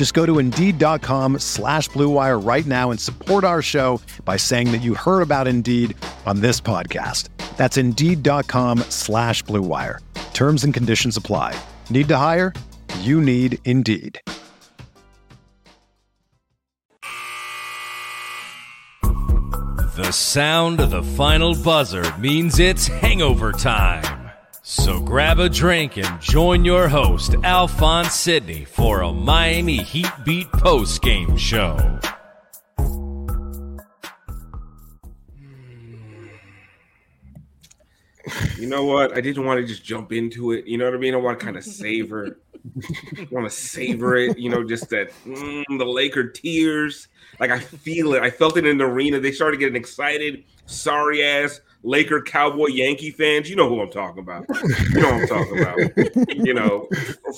Just go to Indeed.com slash BlueWire right now and support our show by saying that you heard about Indeed on this podcast. That's Indeed.com slash BlueWire. Terms and conditions apply. Need to hire? You need Indeed. The sound of the final buzzer means it's hangover time. So grab a drink and join your host, Alphonse Sidney, for a Miami Heat Beat post game show. You know what? I didn't want to just jump into it. You know what I mean? I want to kind of savor, want to savor it. You know, just that mm, the Laker tears. Like I feel it. I felt it in the arena. They started getting excited. Sorry ass Laker, Cowboy, Yankee fans. You know who I'm talking about. You know I'm talking about. you know,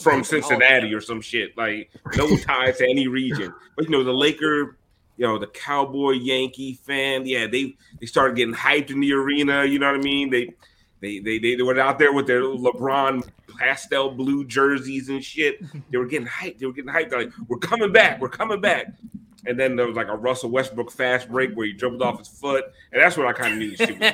from Cincinnati or some shit. Like no ties to any region. But you know, the Laker, you know, the Cowboy, Yankee fan. Yeah, they they started getting hyped in the arena. You know what I mean? They they, they they were out there with their LeBron pastel blue jerseys and shit. They were getting hyped. They were getting hyped. They're like, we're coming back. We're coming back. And then there was like a Russell Westbrook fast break where he jumped off his foot, and that's what I kind of knew shit was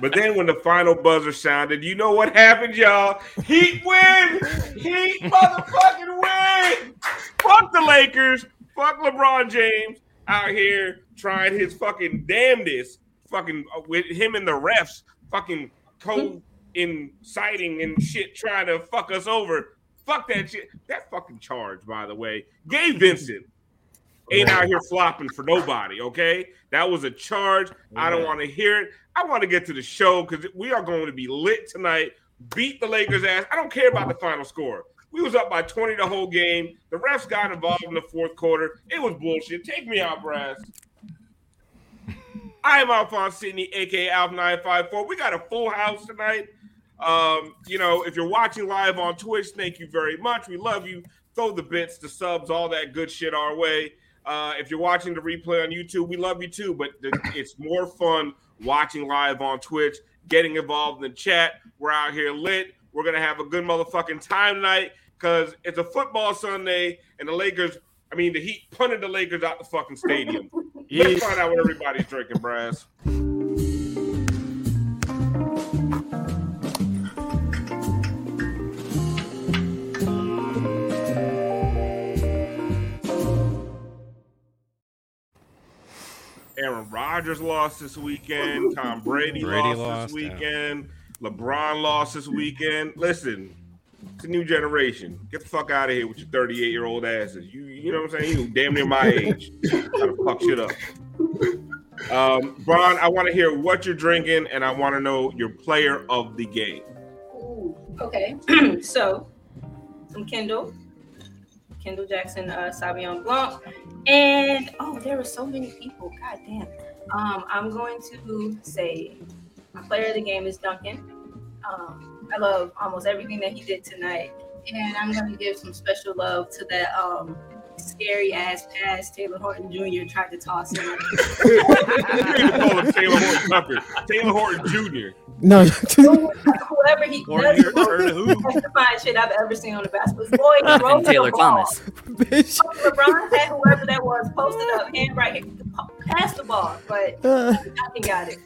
But then when the final buzzer sounded, you know what happened, y'all? Heat win! Heat motherfucking win! Fuck the Lakers! Fuck LeBron James out here trying his fucking damnedest fucking uh, with him and the refs fucking co inciting and shit trying to fuck us over. Fuck that shit. That fucking charge, by the way. Gabe Vincent ain't out here flopping for nobody, okay? That was a charge. I don't want to hear it. I want to get to the show because we are going to be lit tonight. Beat the Lakers ass. I don't care about the final score. We was up by 20 the whole game. The refs got involved in the fourth quarter. It was bullshit. Take me out, Brass. I am Alphonse Sidney, aka Alf954. We got a full house tonight. Um, you know, if you're watching live on Twitch, thank you very much. We love you. Throw the bits, the subs, all that good shit our way. Uh, if you're watching the replay on YouTube, we love you too. But the, it's more fun watching live on Twitch, getting involved in the chat. We're out here lit. We're gonna have a good motherfucking time tonight because it's a football Sunday and the Lakers. I mean, the Heat punted the Lakers out the fucking stadium. Let's find out what everybody's drinking, Brass. Rodgers lost this weekend. Tom Brady, Brady lost, lost, this yeah. weekend. LeBron lost this weekend. Listen, it's a new generation. Get the fuck out of here with your 38 year old asses. You, you know what I'm saying? You damn near my age. Trying to fuck shit up. Um, Bron, I want to hear what you're drinking, and I want to know your player of the game. Ooh, okay. so, some Kendall, Kendall Jackson, uh, Sauvignon Blanc, and oh, there were so many people. God damn. Um, I'm going to say my player of the game is Duncan. Um, I love almost everything that he did tonight, and I'm going to give some special love to that um, scary ass pass Taylor Horton Jr. tried to toss him. You didn't even call him Taylor Horton Tucker. Taylor Horton Jr. No, Whoever he Or that's your the turn to most who? testifying shit I've ever seen on the basketball. Boy Uh, drove Taylor the. Thomas. bitch. LeBron had whoever that was posted up, hand right, here, pass the ball, but Uh, Duncan got it.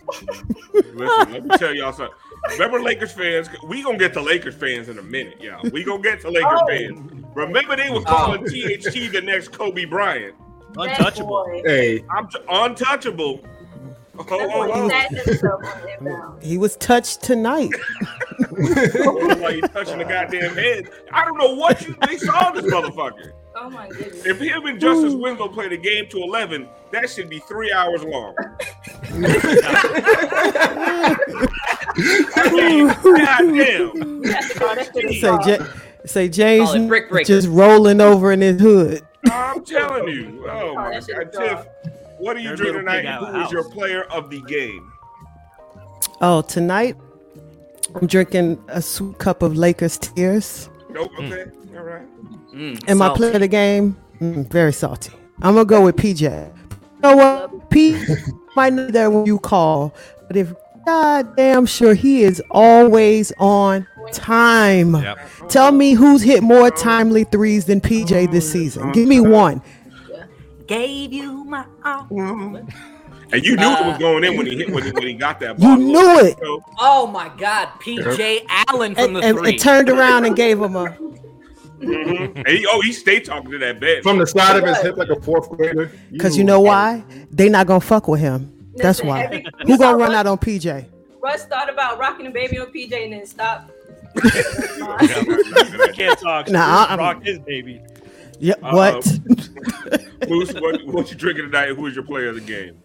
Listen, let me tell y'all something. Remember Lakers fans? We gonna get to Lakers fans in a minute, y'all. We gonna get to Lakers Oh. fans. Remember they were calling THT the next Kobe Bryant. Untouchable. hey, I'm t- untouchable. Oh, oh, oh. Sat himself on that mound. He was touched tonight. oh. Like you touching the goddamn head. I don't know what you they saw this motherfucker. Oh my goodness. If him and Justice Winslow played a game to eleven, that should be three hours long. I mean, goddamn. You have to call that shit a say, song. Ja- say James Call brick just rolling over in his hood. I'm telling you. Oh my god, Tiff. What are you Their drinking little tonight? out of Who is your player of the game? Oh, tonight I'm drinking a sweet cup of Lakers tears. Nope. Okay. All right. Mm, And my salty. player of the game, mm, very salty. I'm gonna go with PJ. You know what? P might know that when you call, but if God damn sure he is always on time. Yep. Tell me who's hit more timely threes than PJ this season. Give me one. Gave you my all. And you knew it Uh, was going in when he hit when he, when he got that You knew it. So, Oh my God, PJ Allen from And, the and, three. and turned around and gave him a. mhm. And he, oh, he stayed talking to that bench. From the side of his hip like a fourth grader. Cause you know why? They not gonna fuck with him. That's Listen, why. Who gonna run Russ- out on PJ? Russ thought about rocking the baby on PJ and then stopped. I can't talk. Nah, Nah, I'm- rock his baby. Yeah. Uh-oh. What? Moose, what, what you drinking tonight? Who is your player of the game?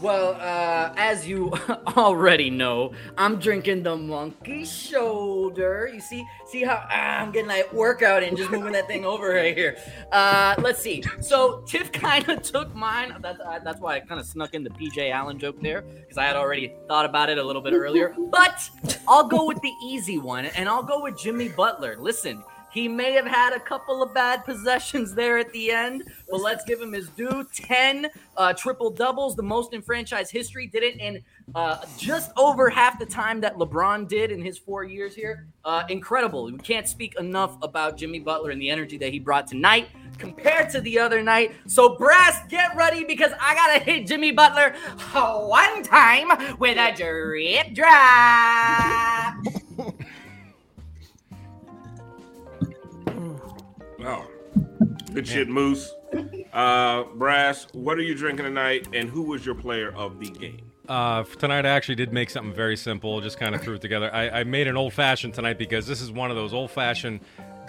Well, uh, as you already know, I'm drinking the monkey shoulder. You see, see how ah, I'm getting that workout and just moving that thing over right here. Uh, let's see. So Tiff kind of took mine. That's uh, that's why I kind of snuck in the PJ Allen joke there because I had already thought about it a little bit earlier. But I'll go with the easy one, and I'll go with Jimmy Butler. Listen. He may have had a couple of bad possessions there at the end, but let's give him his due. 10 uh, triple doubles, the most in franchise history. Did it in uh, just over half the time that LeBron did in his four years here. Uh, incredible. We can't speak enough about Jimmy Butler and the energy that he brought tonight compared to the other night. So, Brass, get ready because I got to hit Jimmy Butler one time with a drip drop. Oh, good shit, Moose. Uh, Brass, what are you drinking tonight? And who was your player of the game? Uh, tonight, I actually did make something very simple. Just kind of threw it together. I, I made an old fashioned tonight because this is one of those old fashioned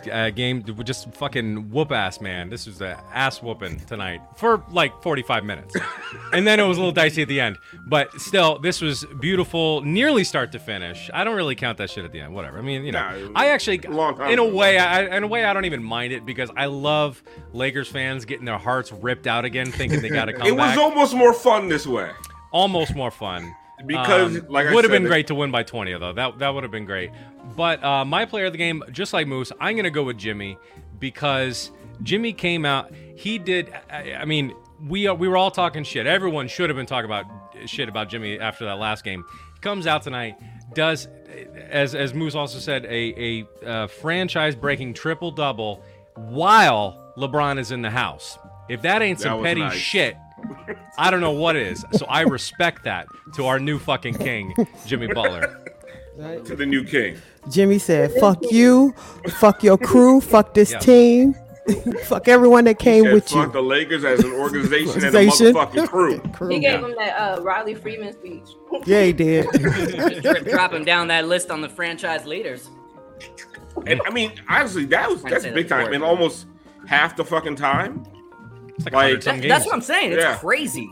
uh, game. Just fucking whoop ass, man. This was a ass whooping tonight for like 45 minutes, and then it was a little dicey at the end. But still, this was beautiful, nearly start to finish. I don't really count that shit at the end. Whatever. I mean, you know, Nah, I actually, long time in a way, I, in a way, I don't even mind it because I love Lakers fans getting their hearts ripped out again, thinking they got to come It was back almost more fun this way. almost more fun Because, Um, like would have been great to win by 20 though. That that would have been great. But uh, my player of the game, just like Moose, I'm gonna go with Jimmy because Jimmy came out. He did. I, I mean, we are, we were all talking shit. Everyone should have been talking about shit about Jimmy after that last game. He comes out tonight, does as as Moose also said, a a uh, franchise breaking triple double while LeBron is in the house. If that ain't some was petty nice. shit. I don't know what is. So I respect that to our new fucking king, Jimmy Butler. To the new king. Jimmy said, "Fuck you, fuck your crew, fuck this Yeah. team, fuck everyone that came Said, with fuck you." the Lakers as an organization and a Organization. motherfucking crew. Crew. He gave him that uh, Riley Freeman speech. Yeah, he did. drip dropping down that list on the franchise leaders. And I mean, honestly, that was that's big that time. before. In almost half the fucking time. It's like, Like- That- games. that's what I'm saying. It's Yeah. crazy.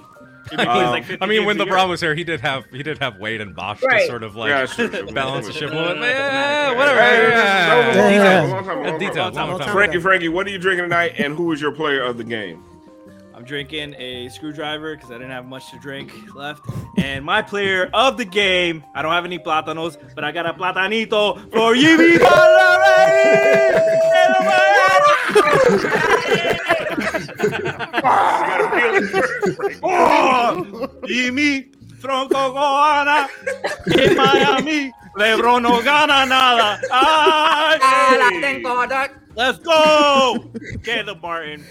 Um, like I mean, when games a LeBron was here, he did have he did have Wade and Bosh Right. to sort of like Yeah, sure, sure. balance the ship. a No, little bit. Yeah, whatever. Yeah, yeah, that was a long yeah. time, Yeah. a long time, a long Details, time. long time. Frankie, Frankie, what are you drinking tonight? And who is your player of the game? I'm drinking a screwdriver because I didn't have much to drink left. And my player of the game, I don't have any plátanos, but I got a platanito for Jimmy Oh, Jimmy Tronco Goana en Miami. Lebron no gana nada. Ay, Ah, Let's go! Caleb Martin.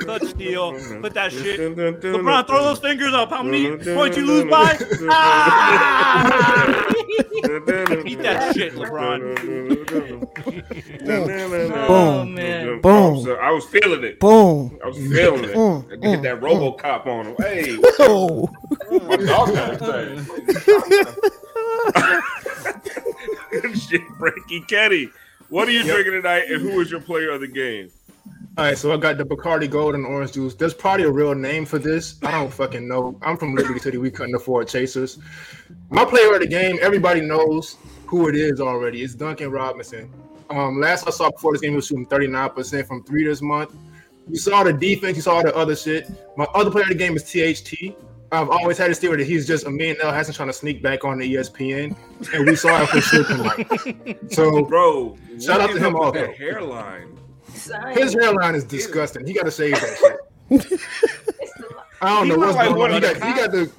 Touch steal. Put that shit. LeBron, throw those fingers up. How many points you lose by? Ah! Eat that shit, LeBron. Oh, Boom, man. Boom. I was feeling it. boom. I was feeling it. I hit that RoboCop on him. Hey, Oh, My dog got to Good shit, Frankie Kenny. What are you drinking tonight, and who is your player of the game? All right, so I got the Bacardi Gold and Orange Juice. There's probably a real name for this. I don't fucking know. I'm from Liberty City. We couldn't afford chasers. My player of the game, everybody knows who it is already. It's Duncan Robinson. Um, last I saw before this game, he was shooting 39% from three this month. You saw the defense, you saw the other shit. My other player of the game is THT. I've always had this theory that he's just a man now hasn't trying to sneak back on the ESPN, and we saw it for sure tonight. So, Bro, Shout out to him up with also. that hairline. Son, his hairline is disgusting. He got to save that shit. I don't He know what's like going on. He got, he got the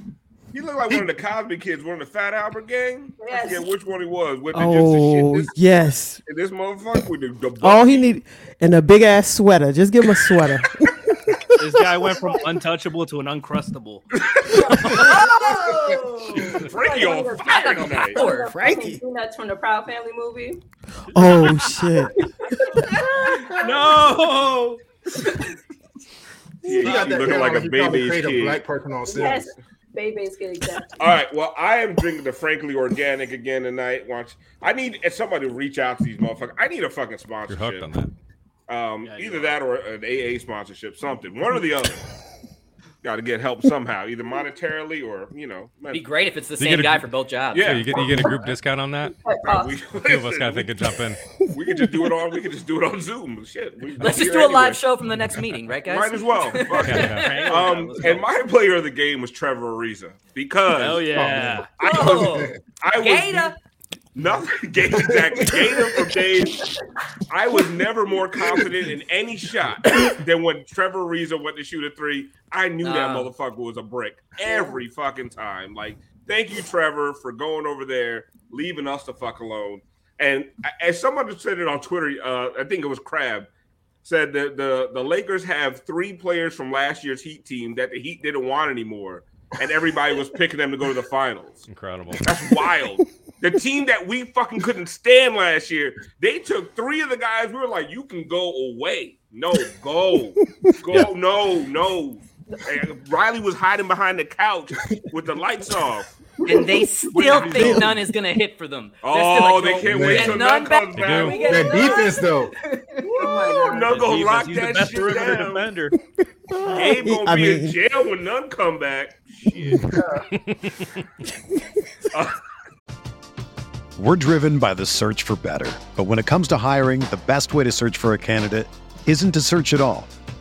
He looked like one of the Cosby kids, one of the Fat Albert gang. I Yes. forget which one he was. With the, Oh just the shit yes. this, this motherfucker with the, the All he need and a big ass sweater. Just give him a sweater. This guy went from untouchable to an uncrustable. Oh! Frankie on fire tonight. Poor Frankie. That's from the Proud Family movie. oh shit. No. he got that looking like hairline. a He probably baby's created a kid. black person on set. Yes, Baby's getting exactly. All right. Well, I am drinking the Frankly Organic again tonight. Watch. I need somebody to reach out to these motherfuckers. I need a fucking sponsorship. You're hooked on that. Um, Yeah, either that or an AA sponsorship, something, one or the other. Got to get help somehow, either monetarily or you know. Be great if it's the You same a- guy for both jobs. Yeah. Yeah, you get you get a group discount on that. Uh, we, Two of us gotta think of jump in. we could just do it on. We could just do it on Zoom. Shit. We, Let's just do here a live show from the next meeting, right, guys? Might as well. Fuck it. Yeah, Um, and my player of the game was Trevor Ariza because Oh yeah. I Oh, was, I was Gator. Nothing. Gator, exactly. Gator from Dave. I was never more confident in any shot than when Trevor Ariza went to shoot a three. I knew that Ah. motherfucker was a brick every fucking time. Like, thank you, Trevor, for going over there, leaving us the fuck alone. And as someone said it on Twitter, uh, I think it was Crab, said that the the Lakers have three players from last year's Heat team that the Heat didn't want anymore, and everybody was picking them to go to the finals. Incredible. That's wild. the team that we fucking couldn't stand last year, they took three of the guys. We were like, you can go away. No, go, go, no, no. And Riley was hiding behind the couch with the lights off. And they still think Nunn is gonna hit for them. They're still Oh, like, they oh, can't we wait get till none none back. comes back. do. We get That defense, though. Oh No, go Defense, lock he's the that best shit down. defender. Gabe gonna I be in jail when Nunn come back. Shit. Uh, We're driven by the search for better. But when it comes to hiring, the best way to search for a candidate isn't to search at all.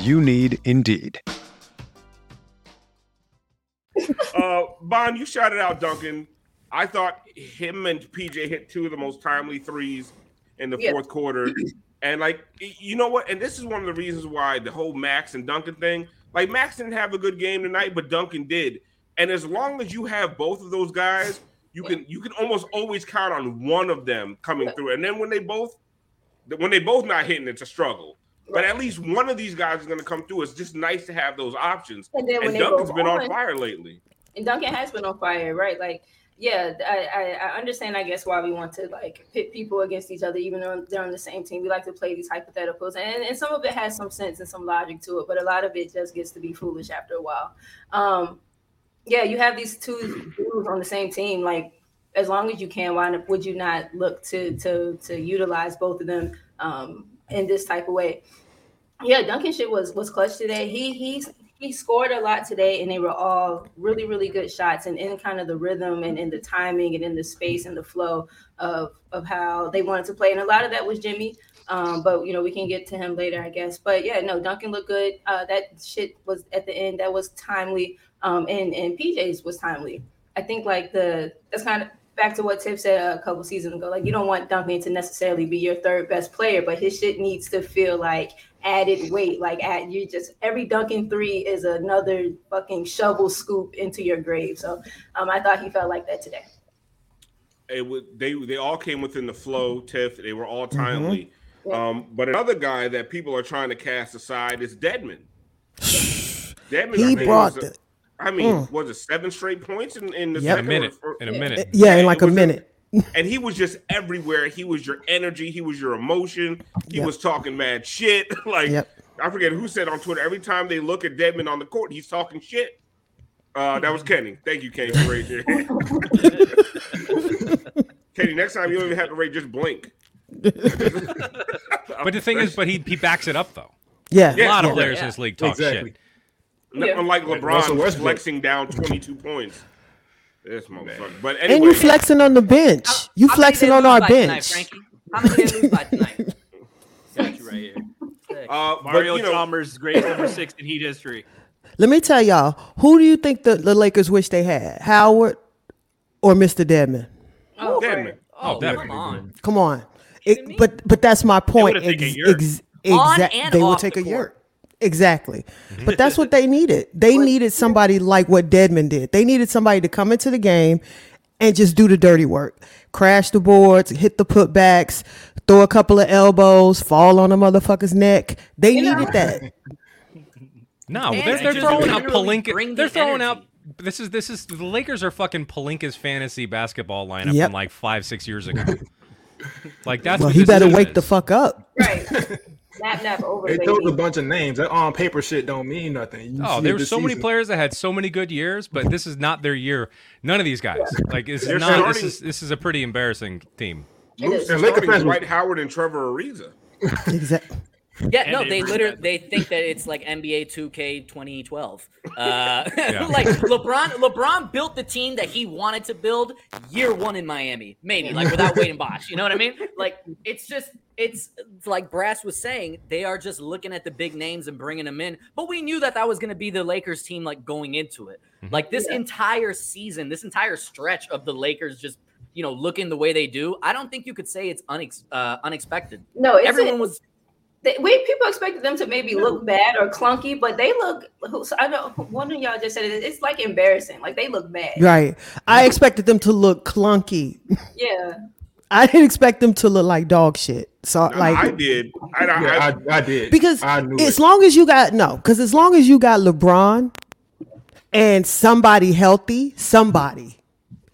You need Indeed. Uh, Bond, you shouted out Duncan. I thought him and PJ hit two of the most timely threes in the Yeah. fourth quarter. And like, you know what? And this is one of the reasons why the whole Max and Duncan thing. Like, Max didn't have a good game tonight, but Duncan did. And as long as you have both of those guys, you can you can almost always count on one of them coming through. And then when they both when they both not hitting, it's a struggle. But at least one of these guys is going to come through. It's just nice to have those options. And then when And Duncan's been on on- fire lately. and Duncan has been on fire, right? Like, yeah, I, I, I understand, I guess, why we want to like pit people against each other, even though they're on the same team. We like to play these hypotheticals, and, and some of it has some sense and some logic to it, but a lot of it just gets to be foolish after a while. Um, yeah, you have these two dudes on the same team, like. As long as you can, why would you not look to to to utilize both of them um, in this type of way? Yeah, Duncan shit was was clutch today. He he's he scored a lot today, and they were all really, really good shots, and in kind of the rhythm and in the timing and in the space and the flow of of how they wanted to play. And a lot of that was Jimmy. Um, but you know, we can get to him later, I guess. But yeah, no, Duncan looked good. Uh, that shit was at the end. That was timely. Um, and and PJ's was timely. I think like the that's kind of back to what Tiff said a couple seasons ago. Like you don't want Duncan to necessarily be your third best player, but his shit needs to feel like added weight. Like at you just every Duncan three is another fucking shovel scoop into your grave. So um, I thought he felt like that today. It would they they all came within the flow, Tiff. They were all Mm-hmm. timely. Yeah. Um, but another guy that people are trying to cast aside is Dedmon. Dedmon, He brought the- I mean, Mm. was it seven straight points in, in the Yep. In a minute. or- In a Yeah. minute. Yeah, in like a was minute. and he was just everywhere. He was your energy. He was your emotion. He Yep. was talking mad shit. like Yep. I forget who said on Twitter. Every time they look at Dedmon on the court, he's talking shit. Uh, that was Kenny. Thank you, Kenny, for raising your hand. Kenny, next time you don't even have to rate, just blink. But the thing is, but he he backs it up though. Yeah. A lot of players Yeah. in this league talk Exactly. shit. Yeah. Unlike Like LeBron Russell Westbrook. flexing down 22 points. This motherfucker. But And anyway, you flexing on the bench. How- You flexing on our bench. tonight, bench. Frankie? How many they lose by tonight? Got you right here. Sick. uh, but, Mario you know, Chalmers, greatest number six in Heat history. Let me tell y'all, who do you think the, the Lakers wish they had? Howard or Mr. Dedmon? Oh, Dedmon. right. Oh, Dedmon. come on. Come on. It, but but that's my point. would've taken Ex- Yurt. ex- On and they would take the a court. Yurt. Exactly. Mm-hmm. But that's what they needed. They needed somebody like what Dedmon did. They needed somebody to come into the game and just do the dirty work. Crash the boards, hit the putbacks, throw a couple of elbows, fall on a motherfucker's neck. They You know- needed that. No, they're, they're throwing out Pelinka. They're throwing out. This is this is the Lakers are fucking Pelinka's fantasy basketball lineup Yep. from like five six years ago. like that's Well, what he this better is. wake the fuck up. Right. nap nap over, They baby. throw a bunch of names. That on paper shit don't mean nothing. You Oh, there were this so many players that had so many good years, but this is not their year. None of these guys. Like this is They're. This is this is a pretty embarrassing team. It Luke's is. And Laker starting fans- Dwight Howard and Trevor Ariza. Exactly. Yeah, And no, they they literally they think that it's like NBA 2K 2012. Uh, Yeah. like LeBron, LeBron built the team that he wanted to build year one in Miami, maybe like without Wade and Bosh. You know what I mean? Like it's just it's it's like Brass was saying, they are just looking at the big names and bringing them in. But we knew that that was going to be the Lakers team like going into it. Like this entire season, this entire stretch of the Lakers just you know looking the way they do. I don't think you could say it's unex- uh, unexpected. No, it's Everyone was they, we people expected them to maybe look bad or clunky, but they look. I know one of y'all just said it. It's like embarrassing. Like they look bad. Right. I expected them to look clunky. Yeah. I didn't expect them to look like dog shit. So like I did. I, I, Yeah, I, I, I did because I as it. long as you got no, because as long as you got LeBron and somebody healthy, somebody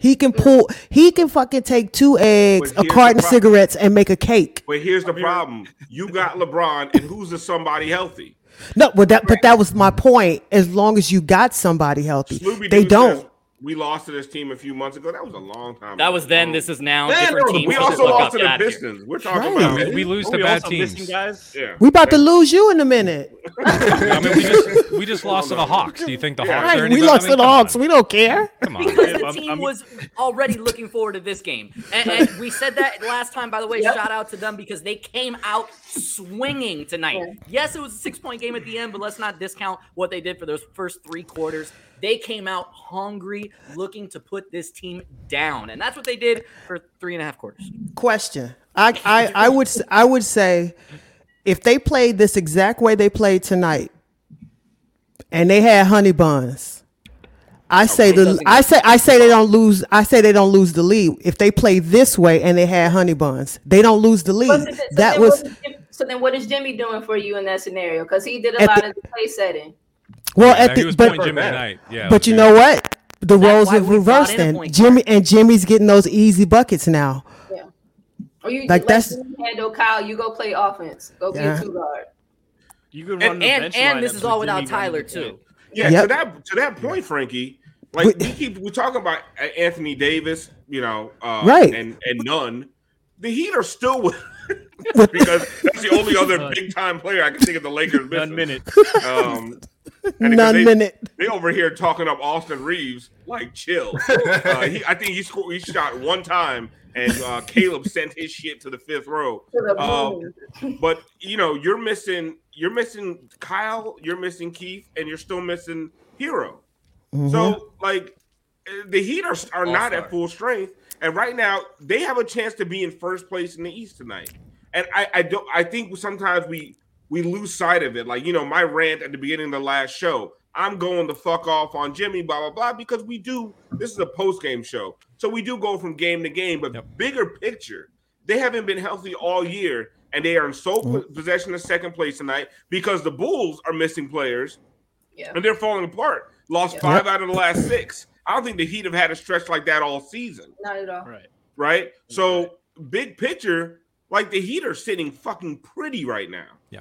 he can pull, he can fucking take two eggs, a carton of cigarettes, and make a cake. but here's the problem: you got LeBron, and who's the somebody healthy? No, but that, but that was my point. As long as you got somebody healthy, Scooby they don't. says, We lost to this team a few months ago. That was a long time. Ago. That ago. was then. This is now. Man, different no, teams. We also lost to the outta here. Pistons. We're talking Right. about We, man. we lose Are to we bad teams. guys? yeah. We about to lose you in a minute. I mean, we just we just lost to the Hawks. Do you think the Yeah. Hawks Right, any we lost I to the Hawks. on. We don't care. Come on. Because the I'm- team I'm- was already looking forward to this game, and, and we said that last time. By the way, Yep. shout out to them because they came out swinging tonight. Yeah. Yes, it was a six-point game at the end, but let's not discount what they did for those first three quarters. They came out hungry, looking to put this team down, and that's what they did for three and a half quarters. Question. I, I, I would s- I would say if they played this exact way they played tonight, and they had honey buns, I oh, say it the I say I say they don't lose. I say they don't lose the lead if they play this way and they had honey buns. They don't lose the lead. so then- so That was what is so. Then what is Jimmy doing for you in that scenario? Because he did a lot the- of the play setting. Well Yeah, at the but Jimmy Yeah, but you know what? The That's roles have reversed in a and Jimmy and Jimmy's getting those easy buckets now. Yeah. Or you Like, like that's- that's handle Kyle. You go play offense. Go be Yeah. a two guard. You could run And the and, bench and this is all without Jimmy Tyler too. Yeah, Yep. to that to that point, Frankie. Like We- we, keep we talking about Anthony Davis, you know, uh, Right. and and Nunn. The Heat are still with because that's the only other big time player I can think of the Lakers One missing. minute. Um, And None they, minute. They over here talking up Austin Reaves like chill. Uh, he, I think he scored. He shot one time, and uh, Caleb sent his shit to the fifth row. Uh, but you know, you're missing. You're missing Kyle. You're missing Keith, and you're still missing Herro. So like, the Heat are, are not All-star. at full strength, and right now they have a chance to be in first place in the East tonight. And I, I don't. I think sometimes we we lose sight of it. Like you know, my rant at the beginning of the last show. I'm going the fuck off on Jimmy, blah blah blah, because we do. This is a post game show, so we do go from game to game. But bigger picture, they haven't been healthy all year, and they are in sole mm-hmm. po- possession of second place tonight because the Bulls are missing players Yeah. and they're falling apart. Lost Yeah. five out of the last six. I don't think the Heat have had a stretch like that all season, Not at all. Right. right? So big picture, like the Heat are sitting fucking pretty right now. Yeah,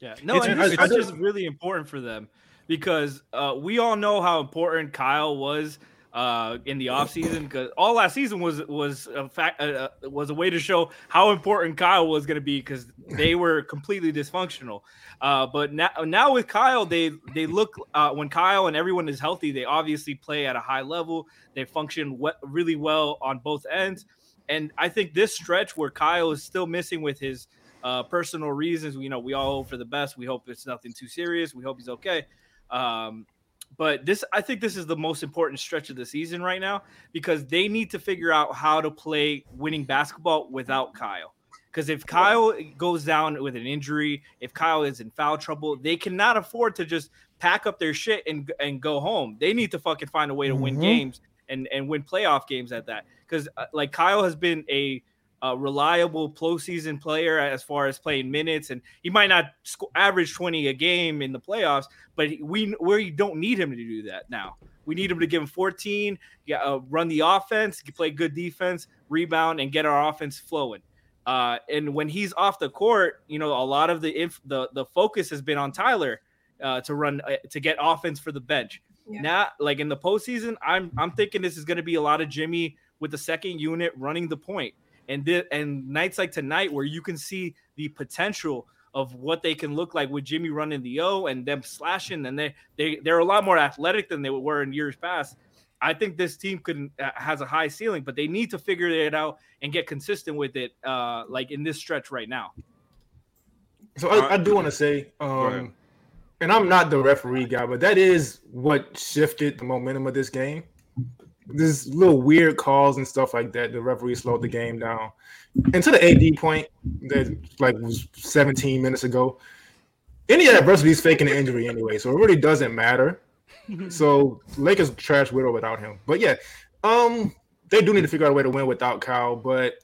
Yeah. no, It's- and I- this I stretch is just- really important for them because uh, we all know how important Kyle was uh, in the offseason because all last season was was a fact uh, uh, was a way to show how important Kyle was going to be because they were completely dysfunctional. Uh, but now now with Kyle, they they look uh, when Kyle and everyone is healthy, they obviously play at a high level. They function we- really well on both ends, and I think this stretch where Kyle is still missing with his uh, personal reasons. You know, we all hope for the best. We hope it's nothing too serious. We hope he's okay. Um, but this, I think, this is the most important stretch of the season right now because they need to figure out how to play winning basketball without Kyle. Because if Kyle goes down with an injury, if Kyle is in foul trouble, they cannot afford to just pack up their shit and and go home. They need to fucking find a way to win Mhm. games and and win playoff games at that. Because uh, like Kyle has been a a reliable postseason player as far as playing minutes, and he might not sco- average twenty a game in the playoffs, but we we don't need him to do that now. We need him to give him fourteen, yeah, uh, run the offense, play good defense, rebound, and get our offense flowing. Uh, and when he's off the court, you know, a lot of the inf- the the focus has been on Tyler uh, to run uh, to get offense for the bench. Yeah. Now, like in the postseason, I'm I'm thinking this is going to be a lot of Jimmy with the second unit running the point, and thi- and nights like tonight where you can see the potential of what they can look like with Jimmy running the O and them slashing, and they they they're a lot more athletic than they were in years past. I think this team could uh, has a high ceiling, but they need to figure it out and get consistent with it, uh, like in this stretch right now. So I, I do want to say, um, and I'm not the referee guy, but that is what shifted the momentum of this game. This little weird calls and stuff like that. The referee slowed the game down. And to the AD point that like was 17 minutes ago, any adversity is faking an injury anyway, so it really doesn't matter. so Lakers trash Widow without him. But yeah, um, they do need to figure out a way to win without Kyle. But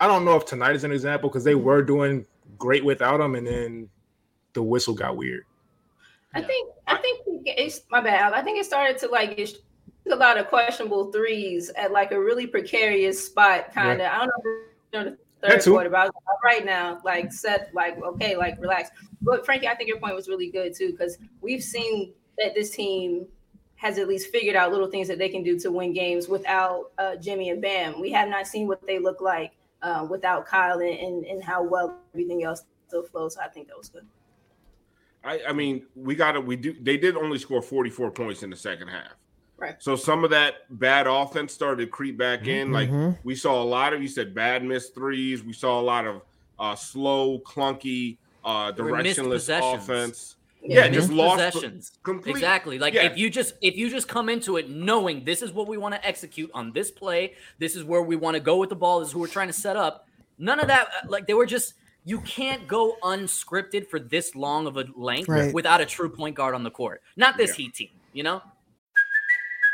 I don't know if tonight is an example because they were doing great without him, and then the whistle got weird. I think I think it's my bad. I think it started to like it's a lot of questionable threes at like a really precarious spot, kind of. I don't know, if you know the third quarter, but right now, like set, like okay, like relax. But Frankie, I think your point was really good too because we've seen that this team has at least figured out little things that they can do to win games without uh, Jimmy and Bam. We have not seen what they look like uh, without Kyle and, and and how well everything else still flows. So I think that was good. I, I mean, we got to we do. They did only score 44 points in the second half. Right. So some of that bad offense started to creep back in. Like Mhm. we saw a lot of you said bad missed threes. We saw a lot of uh, slow, clunky, uh, There were missed directionless possessions. offense. Yeah, Yeah, just lost possessions. complete- Exactly. Like yeah. if you just if you just come into it knowing this is what we want to execute on this play, this is where we want to go with the ball, this is who we're trying to set up. None of that. uh, Like they were just. You can't go unscripted for this long of a length Right. without a true point guard on the court. Not this Yeah. Heat team. You know.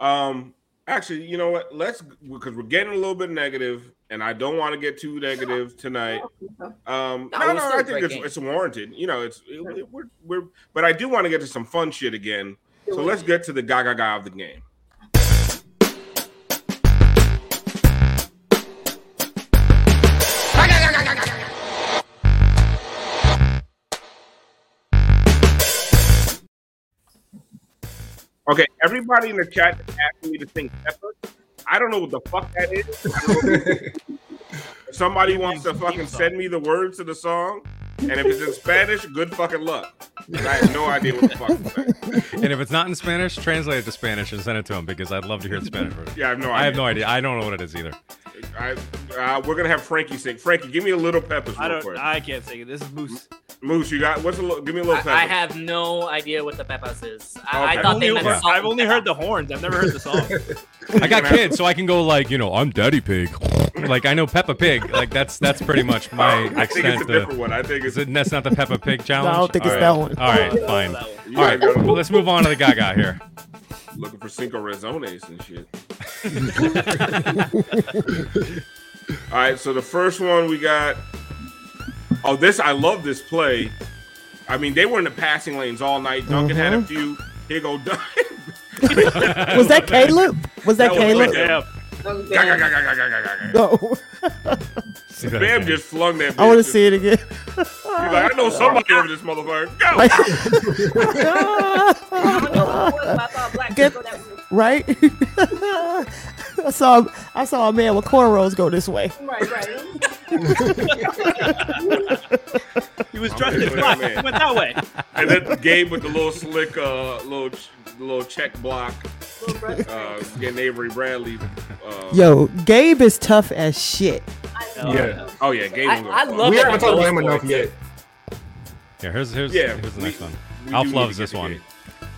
Um, actually, you know what? Let's because we're getting a little bit negative, and I don't want to get too negative tonight. Um, No, no, it no, I think it's, it's warranted. You know, it's it, we're we're, but I do want to get to some fun shit again. So let's get to the gaga ga of the game. Okay, everybody in the chat is asking me to sing Pepper. I don't know what the fuck that is. I don't know. If Somebody wants to fucking send me the words to the song, and if it's in Spanish, good fucking luck. 'Cause I have no idea what the fuck. I'm saying. And if it's not in Spanish, translate it to Spanish and send it to him because I'd love to hear the Spanish version. Yeah, I have no I have idea. no idea. I don't know what it is either. I, uh, we're gonna have Frankie sing. Frankie, give me a little peppers I real don't. quick. I can't sing it. This is Moose. Moose, you got what's a little? Give me a little I. I have no idea what the pepas is. I, Okay. I I've thought only, they meant heard, salt I've only heard the horns. I've never heard the song. I got kids, so I can go like, you know, I'm Daddy Pig. Like I know Peppa Pig. Like that's that's pretty much my extent. I think it's a to- different one. I think it's Is it, that's not the Peppa Pig challenge. I don't think it's All that one. All right, fine. One. All right, go- well, let's move on to the Gaga here. looking for cinco razones and shit. All right, so the first one we got. Oh, this I love this play. I mean, they were in the passing lanes all night. Duncan mm-hmm. had a mm-hmm. few. Here go Duncan. was that Caleb? Was that, that Caleb? Was Bam. No. Bam just flung that. I want to see it again. He's like, I know somebody over this motherfucker. Go. Get, right. I saw I saw a man with cornrows go this way. right, right. He was dressed in with black. man. He went that way. And then Gabe with the little slick, uh, little, little check block, uh, getting Avery Bradley. Uh, Yo, Gabe is tough as shit. I know. Yeah. Oh yeah, Gabe. I, was I love We it haven't when talked about him enough yet. Yeah, here's here's Yeah, here's the we- next one. Alf loves this one. Gabe.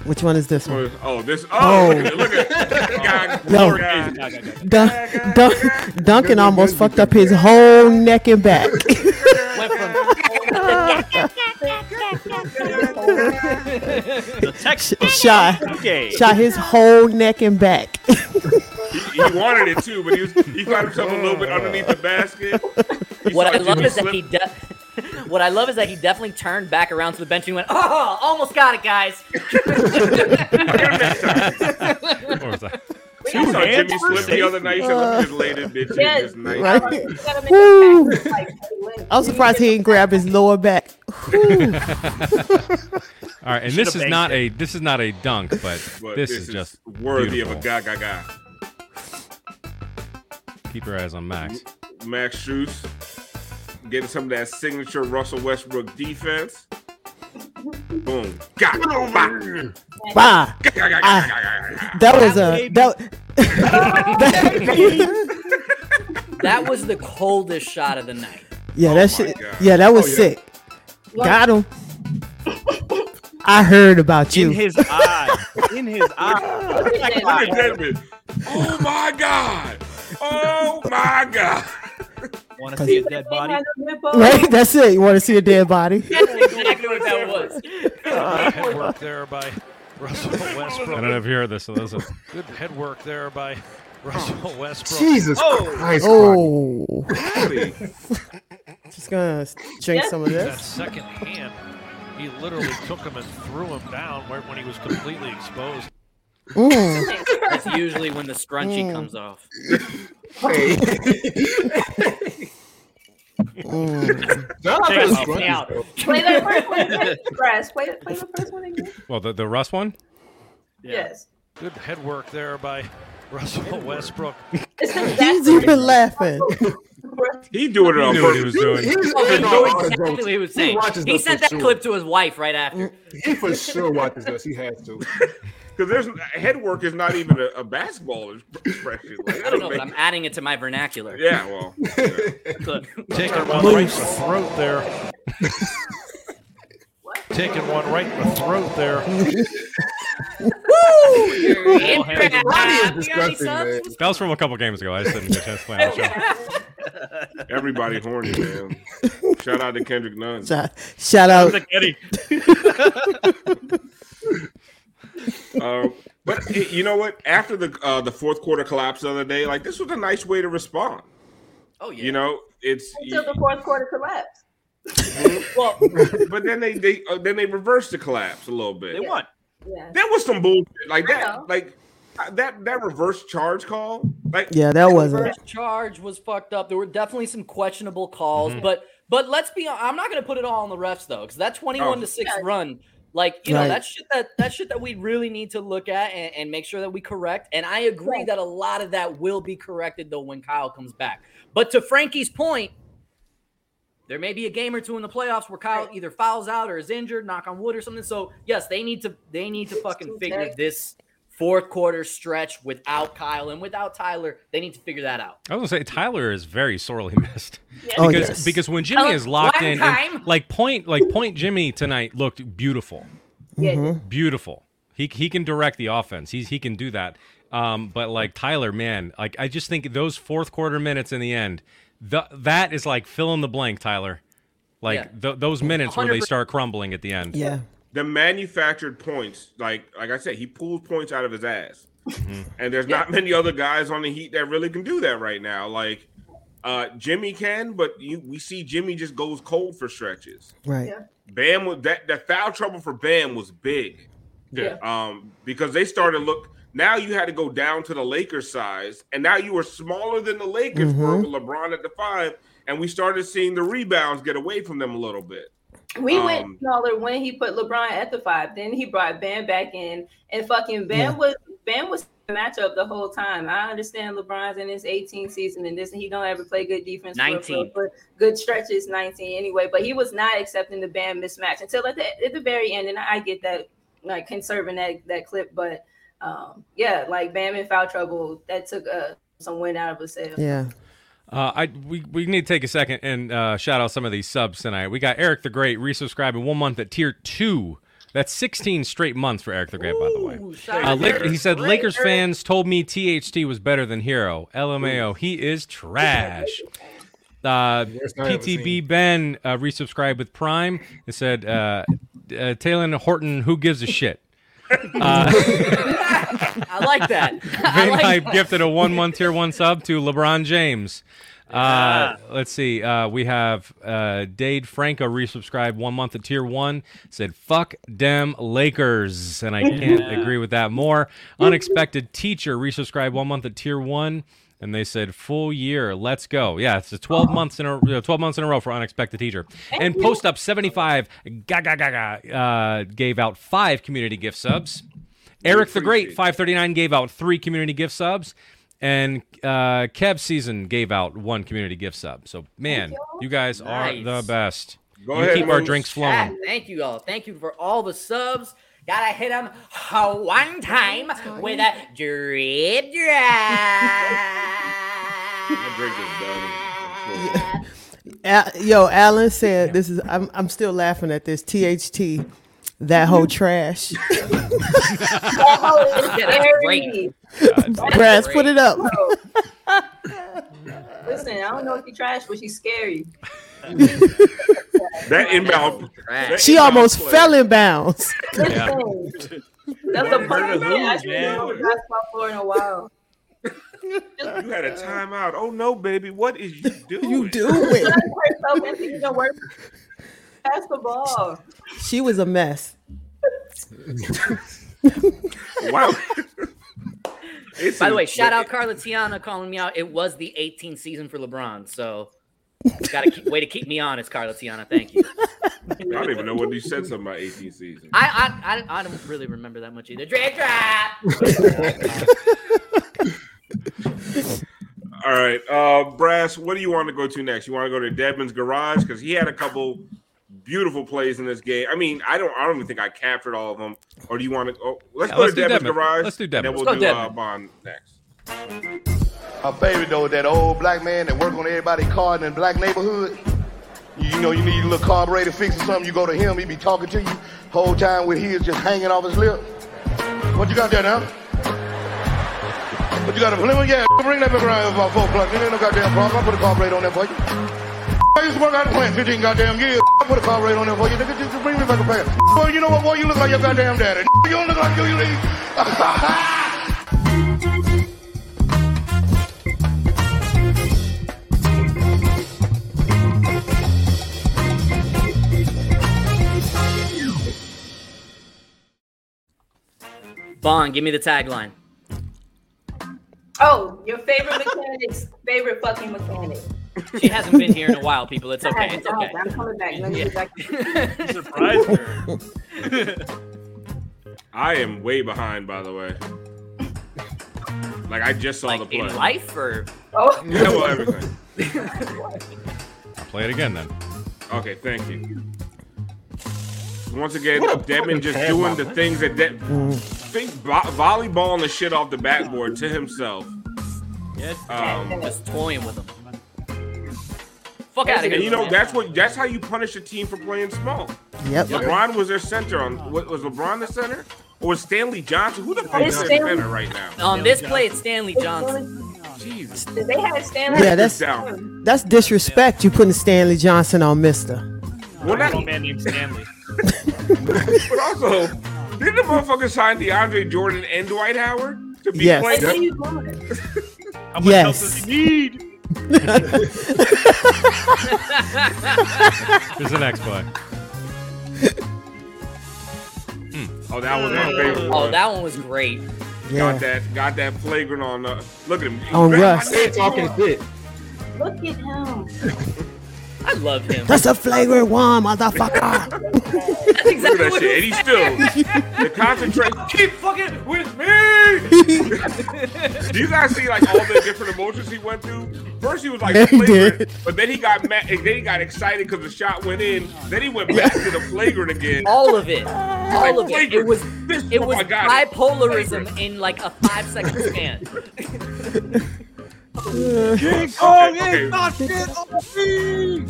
Which one is this one? Oh, this. Oh, Oh. look at look at God, Yo. God. Ga, ga, ga. Dun- Dun- Duncan almost fucked up his whole neck and back. Went from The text. Shot, Okay. shot his whole neck and back. He, he wanted it too, but he was, he found himself a little bit underneath the basket. He what I love Jimmy is that he de- what I love is that he definitely turned back around to the bench and went, "Oh, almost got it, guys." What was that? He saw hands Jimmy for slip the other night. He said, "Look at bitch. Yes. This. Right? You gotta make Woo. that like, like, I'm surprised he didn't grab his lower back. All right, and this is not it. a this is not a dunk, but, But this, is just worthy of a beautiful. ga ga ga. keep your eyes on Max. Max Strus getting some of that signature Russell Westbrook defense. Boom. Ga, ga, ga, ga. That was a that, That was the coldest shot of the night. yeah, Oh that my shit. God. Yeah, that was Oh, yeah. sick. Got him. I heard about you. In his eye. In his eye. Look at that bitch. Oh my God. Oh my God. Want to see a dead body? Right? That's it. You want to see a dead body? That's exactly what that was. Head work there by Russell Westbrook. I Westbrook. don't know if you heard this. So those are, Good head work there by Russell Westbrook. Jesus Oh. Christ. Oh, Holy. just gonna drink Yeah. some of this. That this. second hand, he literally took him and threw him down where, when he was completely exposed. Mm. That's usually when the scrunchie Mm. comes off. Mm. Oh. Shout out the out. Play that first one again. Grass. Play, play the first one again. well, the the Russ one. Yes. Good head work there by Russell Westbrook. He's even laughing. He doing it on He knew what he purpose. was doing. He's Oh, he in knew all the exactly what he was He saying. watches He us sent for that sure. clip to his wife right after. He for sure watches us. He has to. Because there's uh, head work is not even a, a basketball expression. Like, I don't know, make- but I'm adding it to my vernacular. yeah, well, Good. Taking one right in the throat there. Taking one right in the throat there. Ronnie is disgusting. That was from a couple games ago. I just didn't get a chance to play on the show. everybody horny, man. Shout out to Kendrick Nunn. Shout, shout out. Like Eddie. Uh, but it- you know what? After the uh, the fourth quarter collapse the other day, like this was a nice way to respond. Oh yeah. You know, it's Until the fourth quarter collapsed. well, but then they they uh, then they reversed the collapse a little bit. They won. Yeah. There was some bullshit like that. Like uh, that that reverse charge call. Like Yeah, that wasn't. First charge was fucked up. There were definitely some questionable calls, Mhm. but but let's be. I'm not going to put it all on the refs though, because that 21 Oh. to six run, like you know, Right. that's shit that that shit that we really need to look at and, and make sure that we correct. And I agree that a lot of that will be corrected though when Kyle comes back. But to Franky's point. There may be a game or two in the playoffs where Kyle either fouls out or is injured, knock on wood or something. So yes, they need to they need to fucking figure this fourth quarter stretch without Kyle and without Tyler. They need to figure that out. I was gonna say Tyler is very sorely missed Oh, because yes. because when Jimmy Oh, is locked in, and, like point like point Jimmy tonight looked beautiful, Yeah. beautiful. He he can direct the offense. He's he can do that. Um, but like Tyler, man, like I just think those fourth quarter minutes in the end, the, that is like fill in the blank, Tyler. Like Yeah. th- those minutes where they start crumbling at the end. The manufactured points, like like I said, he pulls points out of his ass. Mm-hmm. And there's not many other guys on the Heat that really can do that right now. Like uh Jimmy can, but you, we see Jimmy just goes cold for stretches. Right. Bam was that that foul trouble for Bam was big. Yeah. Um, because they started look now you had to go down to the Lakers size, and now you were smaller than the Lakers were Mhm. with LeBron at the five, and we started seeing the rebounds get away from them a little bit. We Um, went smaller when he put LeBron at the five. Then he brought Bam back in, and fucking Bam Yeah. was Bam was the matchup the whole time. I understand LeBron's in his 18th season, and this he don't ever play good defense. 19. for, for good stretches, 19 anyway. But he was not accepting the Bam mismatch until at the at the very end, and I get that, like conserving that that clip, but um, yeah, like Bam in foul trouble, that took uh, some wind out of his sail. Yeah. Uh, I we, we need to take a second and uh, shout out some of these subs tonight. We got Eric the Great resubscribing one month at tier two. That's 16 straight months for Eric the Great, by the way. Uh, out Lak- Eric. he said Great, Lakers Eric. fans told me THT was better than Herro. LMAO, he is trash. Uh, Worst I ever PTB Ben uh, resubscribed with Prime. and said uh, uh, Taylor Horton, who gives a shit? Uh, I like that. I Vane like Hype that. gifted a one month tier one sub to LeBron James. Uh, let's see. Uh, we have uh, Dade Franco resubscribed one month at tier one. Said "fuck dem Lakers," and I can't Yeah. agree with that more. Unexpected teacher resubscribed one month at tier one, and they said full year. Let's go. Yeah, it's a twelve months in a uh, twelve months in a row for unexpected teacher. and post up seventy five. Gaga Gaga uh, gave out five community gift subs. Eric the Great, 539, gave out three community gift subs. And uh, Kev Season gave out one community gift sub. So, man, you guys are the best. Go you ahead, keep our drinks Chat, flowing. thank you all. Thank you for all the subs. Gotta hit them one time with a drip drop. My drink is done. Al- Yo, Alan said this is. I'm. I'm still laughing at this. THT, that whole mm-hmm. trash. yeah, that's great. Brass, put it up. Listen, I don't know if you trash, but she's scary. That inbound. that She inbound almost play. fell in bounds. Listen, that's a perfect man. I should been the basketball floor in a while. You had a timeout. Oh no, baby, what is you doing? You doing? Trying to work so many things don't. Pass the ball. She was a mess. Wow. By the way, shout out Carla Tiana calling me out. It was the 18th season for LeBron, so got a way to keep me honest, Carla Tiana. Thank you. I don't even know what you said something about 18 season. I I, I, I don't really remember that much either. Drip drop. All right, uh, Brass, what do you want to go to next? You want to go to Dedmon's garage because he had a couple beautiful plays in this game. I mean, I don't, I don't even think I captured all of them. Or do you want to? Oh, let's Yeah, go let's to do Dedmon's garage. Let's do and Then we'll Let's do uh, Dedmon. Bond next. My favorite though, that old black man that work on everybody's car in the black neighborhood. You, you know, you need a little carburetor fix or something. You go to him, he be talking to you whole time with his just hanging off his lip. What you got there now? What you got a Plymouth? Yeah, bring that back around here about four o'clock. Ain't no goddamn problem. I'll put a carburetor on there for you. I used to work out plant 15 goddamn years. I put a car rate on there for you, nigga. Just bring me back a pass. Boy, you know what, boy? You look like your goddamn daddy. You don't look like you, you leave. Vaughn, give me the tagline. Oh, your favorite mechanic's favorite fucking mechanic. She hasn't been here in a while, people. It's okay. It's okay. I'm coming back. Let me Yeah. back. Surprise her. I am way behind, by the way. Like I just saw the play. In life or Oh. Yeah, well, everything. Play it again then. Okay, thank you. Once again, What Dedmon just tag doing the things that De- think vo- volleyballing the shit off the backboard to himself. Yeah, Um, just toying with them. Fuck out of here. And you know that's what that's how you punish a team for playing small. Yep. LeBron was their center on. What, was LeBron the center or was Stanley Johnson? Who the fuck is their Stanley- center right now? On this play, it's Stanley Johnson. Jesus. They had Stanley. Yeah, that's down. that's disrespect. You putting Stanley Johnson on Mister. Well, There's that, no man named Stanley. but also, didn't the motherfucker sign DeAndre Jordan and Dwight Howard to be Yes. playing? What are you doing? How much Yes. else does he need? Here's the next play. Oh, that was my favorite. Oh, one. that one was great. Yeah. Got that, got that flagrant on. Uh, look at him. On Grab Russ. neck, talking shit. Look at him. I love him. That's a flagrant one, motherfucker. That's Look at exactly that what shit. And he he still the concentrate. Keep fucking with me. Do you guys see like all the different emotions he went through? First he was like Yeah, he flagrant, did. but then he got mad. and Then he got excited because the shot went in. Then he went back to the flagrant again. All of it. All of it. It was This- it oh was my God. bipolarism in like a five second span. King oh, Kong okay. is not shit on me.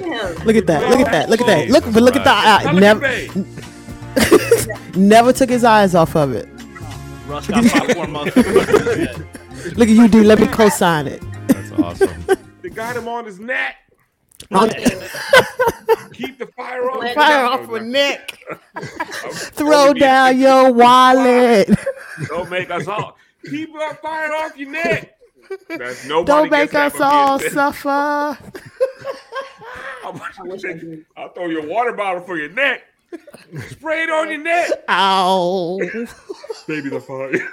Damn. Look at that. Look at that. Look at that. Look, but look at the eye. Never, never took his eyes off of it. Russ got popcorn motherfucker. Look at you, dude. Let me co-sign it. That's awesome. They got him on his neck. Keep the fire on. Let- Fire off no. her neck. Throw down your wallet. Don't make us all keep up fire off your neck. Don't make us all suffer. How much you think? I'll throw your water bottle for your neck. Spray it on your neck. Ow. Baby the fire.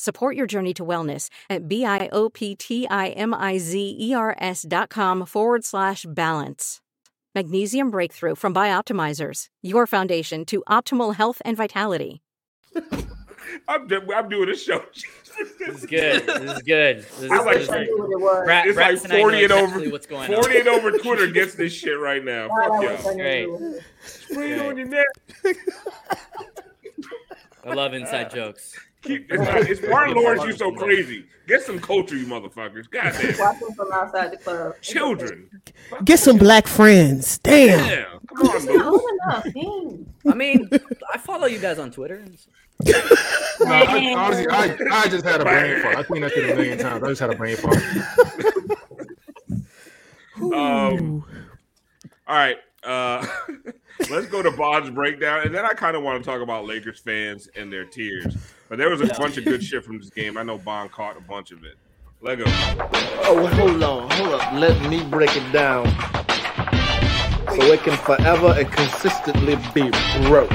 Support your journey to wellness at B-I-O-P-T-I-M-I-Z-E-R-S dot com forward slash balance. Magnesium Breakthrough from Bioptimizers, your foundation to optimal health and vitality. I'm, do- I'm doing a show. This is good. This is good. This is, I like this is that. great. What it was. Brat, It's Brats like and I know 40 and exactly over. what's going 40 on. and over Twitter gets this shit right now. Fuck I y'all. wish Great. what it was. Spray it on your neck. I love inside jokes. Keep, it's, not, it's Martin Lawrence. You so crazy. Get some culture, you motherfuckers. Goddamn. Watching from outside the club. Children. Get some black friends. Damn. Damn. Come on, It's Lou. not old enough. Dang. I mean, I follow you guys on Twitter. No, I, honestly, I, I just had a brain fart. I've seen that shit a million times. I just had a brain fart. Um, all right. Uh, let's go to Bond's breakdown, and then I kind of want to talk about Lakers fans and their tears. But there was a bunch of good shit from this game. I know Bond caught a bunch of it. Lego. Oh, hold on, hold up. Let me break it down so it can forever and consistently be broke.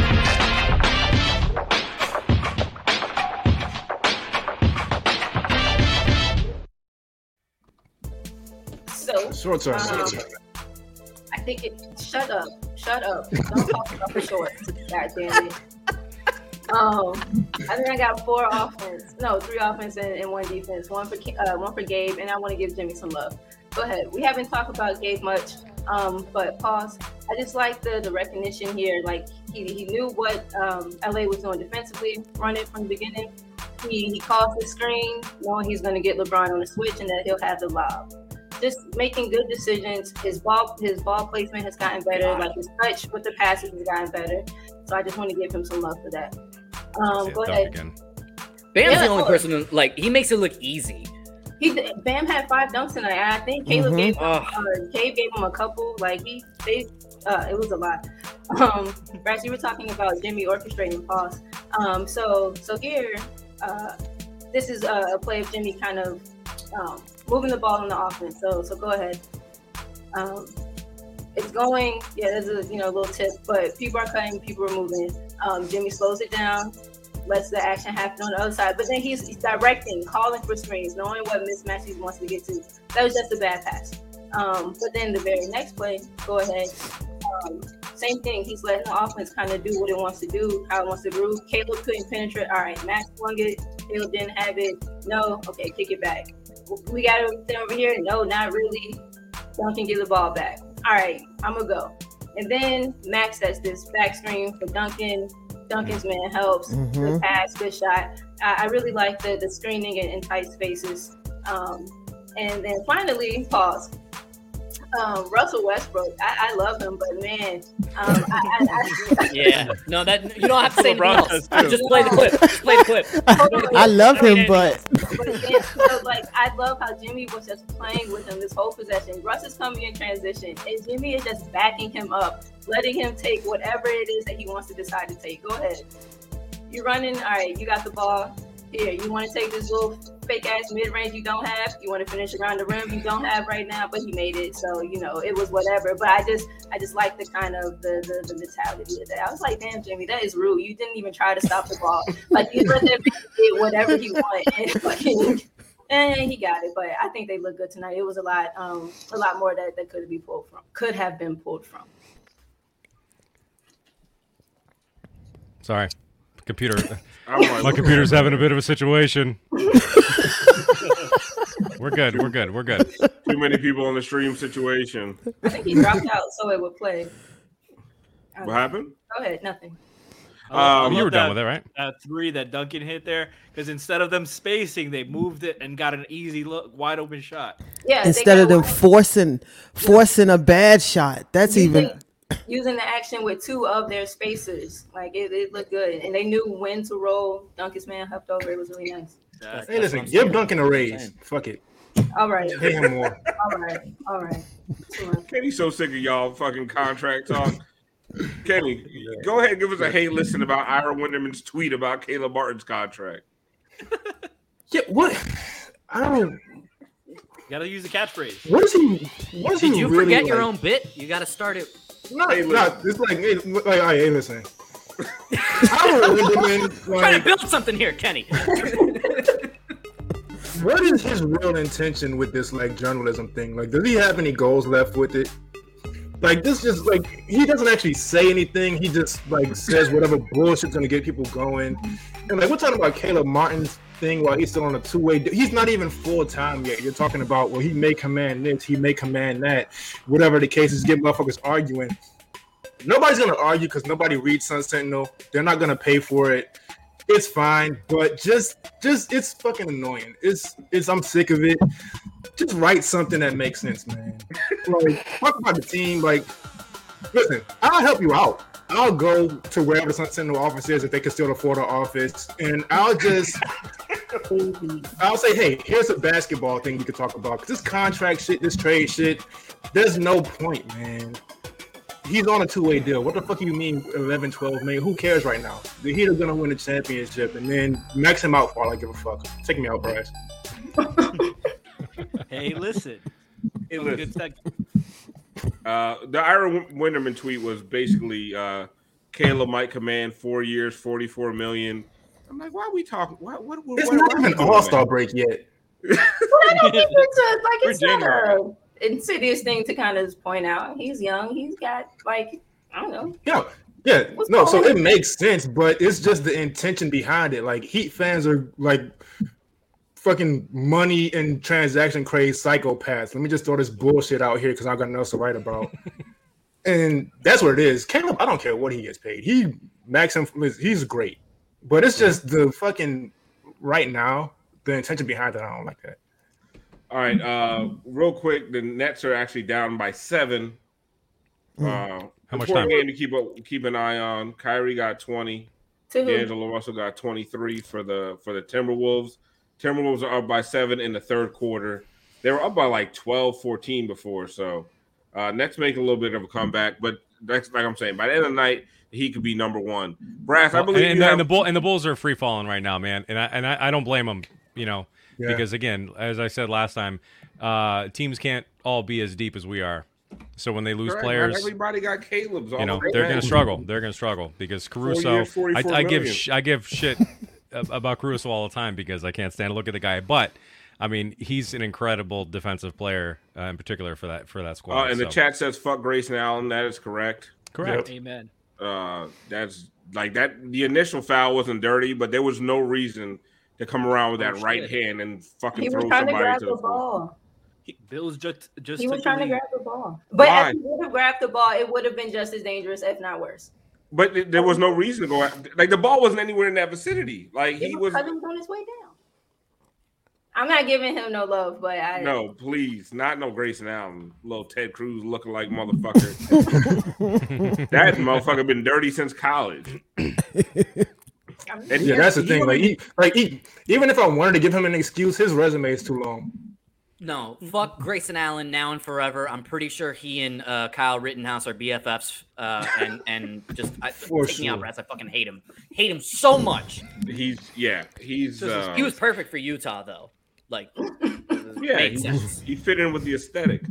So, Short term. um, I think it. Shut up. Shut up. Don't talk about the shorts. God damn it. Um, I think I got four offense. No, three offense and, and one defense. One for uh, one for Gabe, and I want to give Jimmy some love. Go ahead. We haven't talked about Gabe much. Um, but pause. I just like the the recognition here. Like he, he knew what um, LA was doing defensively, run it from the beginning. He he calls the screen, knowing he's going to get LeBron on the switch and that he'll have the lob. Just making good decisions. His ball his ball placement has gotten better. Like his touch with the passes has gotten better. So I just want to give him some love for that. Um, go ahead. Bam's Yeah, the only person who, like he makes it look easy. He Bam had five dunks tonight. I think Caleb Mhm. gave him, uh, Cave gave him a couple. Like he, they, uh, it was a lot. Um, Brax, you were talking about Jimmy orchestrating pause. Um, so so here, uh, this is a, a play of Jimmy kind of um, moving the ball in the offense. So so go ahead. Um, it's going. Yeah, there's a you know a little tip, but people are cutting, people are moving. Um, Jimmy slows it down, lets the action happen on the other side, but then he's, he's directing, calling for screens, knowing what mismatch he wants to get to. That was just a bad pass. Um, but then the very next play, go ahead. Um, same thing. He's letting the offense kind of do what it wants to do, how it wants to groove. Caleb couldn't penetrate. All right, Max swung it. Caleb didn't have it. No, okay, kick it back. We got it over here. No, not really. Duncan get the ball back. All right, I'm gonna go. And then Max has this back screen for Duncan. Duncan's man helps. Good Mhm. pass, good shot. I, I really like the the screening and, in tight spaces. Um, and then finally, pause. Um, Russell Westbrook, I, I love him, but man, um, I, I, I, Yeah. No, that you don't have to say anything else. Just play the clip. Just play the clip. I love him, but But again, so like I love how Jimmy was just playing with him this whole possession. Russ is coming in transition, and Jimmy is just backing him up, letting him take whatever it is that he wants to decide to take. Go ahead. You're running. All right, you got the ball. Here, you want to take this little fake ass mid range you don't have. You want to finish around the rim you don't have right now, but he made it. So you know it was whatever. But I just, I just like the kind of the the, the mentality of that. I was like, damn, Jimmy, that is rude. You didn't even try to stop the ball. Like you let man get whatever he wanted. And and he got it. But I think they look good tonight. It was a lot, um, a lot more that, that could be pulled from, could have been pulled from. Sorry, computer. My computer's having a bit of a situation. we're good. We're good. We're good. Too many people on the stream situation. I think he dropped out so it would play. What happened? Go ahead, nothing. I Um, you were love done with it, right? That three that Duncan hit there, because instead of them spacing, they moved it and got an easy look, wide open shot. Yeah, instead of them wide- forcing forcing a bad shot, that's even using, using the action with two of their spacers. Like it, it looked good, and they knew when to roll. Duncan's man hopped over. It was really nice. That's- Hey, that's listen, what I'm give. Duncan a raise. Fuck it. All right, Pay him more. all right, all right. Sure. Kenny's so sick of y'all fucking contract talk. Kenny, go ahead and give us a hey listen about Ira Winderman's tweet about Caleb Martin's contract. Yeah, what? I don't. You gotta use the catchphrase. What is he? What is Did he you really forget your own bit? You got to start it. Not, Hey, not, it's like, hey, like, all right, hey, listen. Ira Winderman, Trying to build something here, Kenny. what is his real intention with this like journalism thing? Like, does he have any goals left with it? Like this, just like he doesn't actually say anything. He just like says whatever bullshit's gonna get people going. And like we're talking about Caleb Martin's thing while he's still on a two way. He's not even full time yet. You're talking about well, he may command this, he may command that, whatever the case is. Get motherfuckers arguing. Nobody's gonna argue because nobody reads Sun Sentinel. They're not gonna pay for it. It's fine, but just just it's fucking annoying. It's it's I'm sick of it. Just write something that makes sense, man. Like talk about the team. Like, listen, I'll help you out. I'll go to wherever the Sun Sentinel office is if they can still afford an office, and I'll just I'll say, hey, here's a basketball thing we could talk about. Cause this contract shit, this trade shit, there's no point, man. He's on a two-way deal. What the fuck do you mean 11, 12 million? Who cares right now? The Heat are gonna win the championship, and then max him out for all I give a fuck. Take me out, Bryce. Hey, listen. Hey, was a listen. good seg- Uh, the Ira Win- Winderman tweet was basically uh, Caleb might command four years, forty-four million. I'm like, why are we talking? What? What? what It's what- not why are we even doing All Star break yet. But I don't think it's a, like We're it's not January. a insidious thing to kind of point out. He's young. He's got like I don't know. Yeah, yeah. What's no, so going it makes sense, but it's just the intention behind it. Like Heat fans are like fucking money and transaction craze psychopaths. Let me just throw this bullshit out here because I've got nothing else to write about. and that's what it is. Caleb, I don't care what he gets paid. He max him. He's great, but it's just the fucking right now the intention behind it. I don't like that. All right, uh, real quick, the Nets are actually down by seven. Mm. Uh, How much important time? game to keep up, keep an eye on. Kyrie got twenty. To who? D'Angelo Russell got twenty three for the for the Timberwolves. Timberwolves are up by seven in the third quarter. They were up by like 12, 14 before. So uh, Nets make a little bit of a comeback, but that's like I'm saying. By the end of the night, he could be number one. Brass, I believe and, and have- the bull and the Bulls are free falling right now, man. And I and I, I don't blame them, you know, Yeah. because again, as I said last time, uh, teams can't all be as deep as we are. So when they lose not players, Everybody got Caleb's. all you know, over they're going to struggle. They're going to struggle because Caruso. years, I, I give sh- I give shit about Caruso all the time because I can't stand to look at the guy. But I mean, he's an incredible defensive player, uh, in particular for that for that squad. Uh, and the chat says fuck Grayson Allen. That is correct. Correct. Amen. Uh, that's like that. The initial foul wasn't dirty, but there was no reason to come around with that Oh, right hand and fucking He was throw trying to somebody grab to the the floor. ball. Bills just just He was trying to grab the ball. But Why? if he would have grabbed the ball, it would have been just as dangerous, if not worse. But there was no um, reason to go. Out. Like the ball wasn't anywhere in that vicinity. Like he was. Because he was on his way down. I'm not giving him no love, but I No, please, not no Grayson Allen, little Ted Cruz looking like motherfucker. that motherfucker been dirty since college. And Yeah, that's the thing. Like, he, like he, even if I wanted to give him an excuse, his resume is too long. No, fuck Grayson Allen now and forever. I'm pretty sure he and uh, Kyle Rittenhouse are BFFs, uh, and and just I, For take me out, sure. Brats. I fucking hate him. Hate him so much. He's yeah, he's uh, he was perfect for Utah though. Like, yeah, makes he, sense. he fit in with the aesthetic.